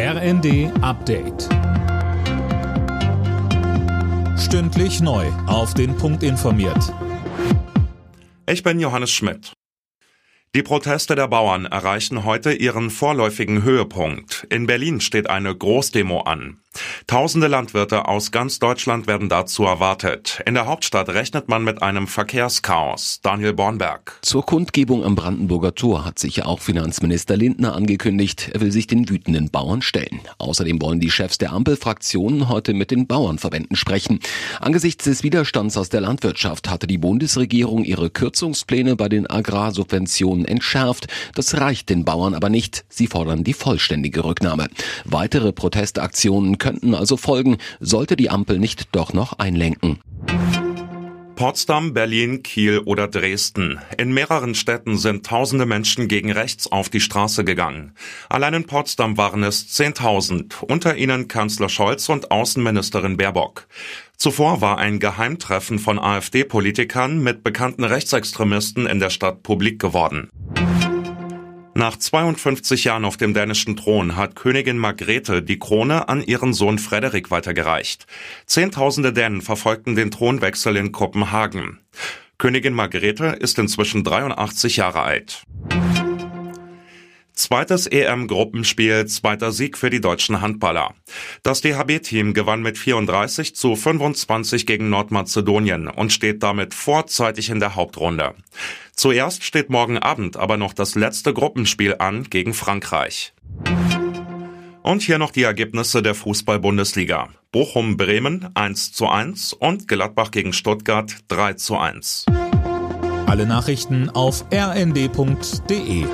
RND Update. Stündlich neu. Auf den Punkt informiert. Ich bin Johannes Schmidt. Die Proteste der Bauern erreichen heute ihren vorläufigen Höhepunkt. In Berlin steht eine Großdemo an. Tausende Landwirte aus ganz Deutschland werden dazu erwartet. In der Hauptstadt rechnet man mit einem Verkehrschaos. Daniel Bornberg. Zur Kundgebung am Brandenburger Tor hat sich auch Finanzminister Lindner angekündigt. Er will sich den wütenden Bauern stellen. Außerdem wollen die Chefs der Ampelfraktionen heute mit den Bauernverbänden sprechen. Angesichts des Widerstands aus der Landwirtschaft hatte die Bundesregierung ihre Kürzungspläne bei den Agrarsubventionen entschärft. Das reicht den Bauern aber nicht. Sie fordern die vollständige Rücknahme. Weitere Protestaktionen könnten also folgen, sollte die Ampel nicht doch noch einlenken. Potsdam, Berlin, Kiel oder Dresden. In mehreren Städten sind tausende Menschen gegen rechts auf die Straße gegangen. Allein in Potsdam waren es 10.000, unter ihnen Kanzler Scholz und Außenministerin Baerbock. Zuvor war ein Geheimtreffen von AfD-Politikern mit bekannten Rechtsextremisten in der Stadt publik geworden. Nach 52 Jahren auf dem dänischen Thron hat Königin Margrethe die Krone an ihren Sohn Frederik weitergereicht. Zehntausende Dänen verfolgten den Thronwechsel in Kopenhagen. Königin Margrethe ist inzwischen 83 Jahre alt. Zweites EM-Gruppenspiel, zweiter Sieg für die deutschen Handballer. Das DHB-Team gewann mit 34 zu 25 gegen Nordmazedonien und steht damit vorzeitig in der Hauptrunde. Zuerst steht morgen Abend aber noch das letzte Gruppenspiel an gegen Frankreich. Und hier noch die Ergebnisse der Fußball-Bundesliga. Bochum-Bremen 1 zu 1 und Gladbach gegen Stuttgart 3 zu 1. Alle Nachrichten auf rnd.de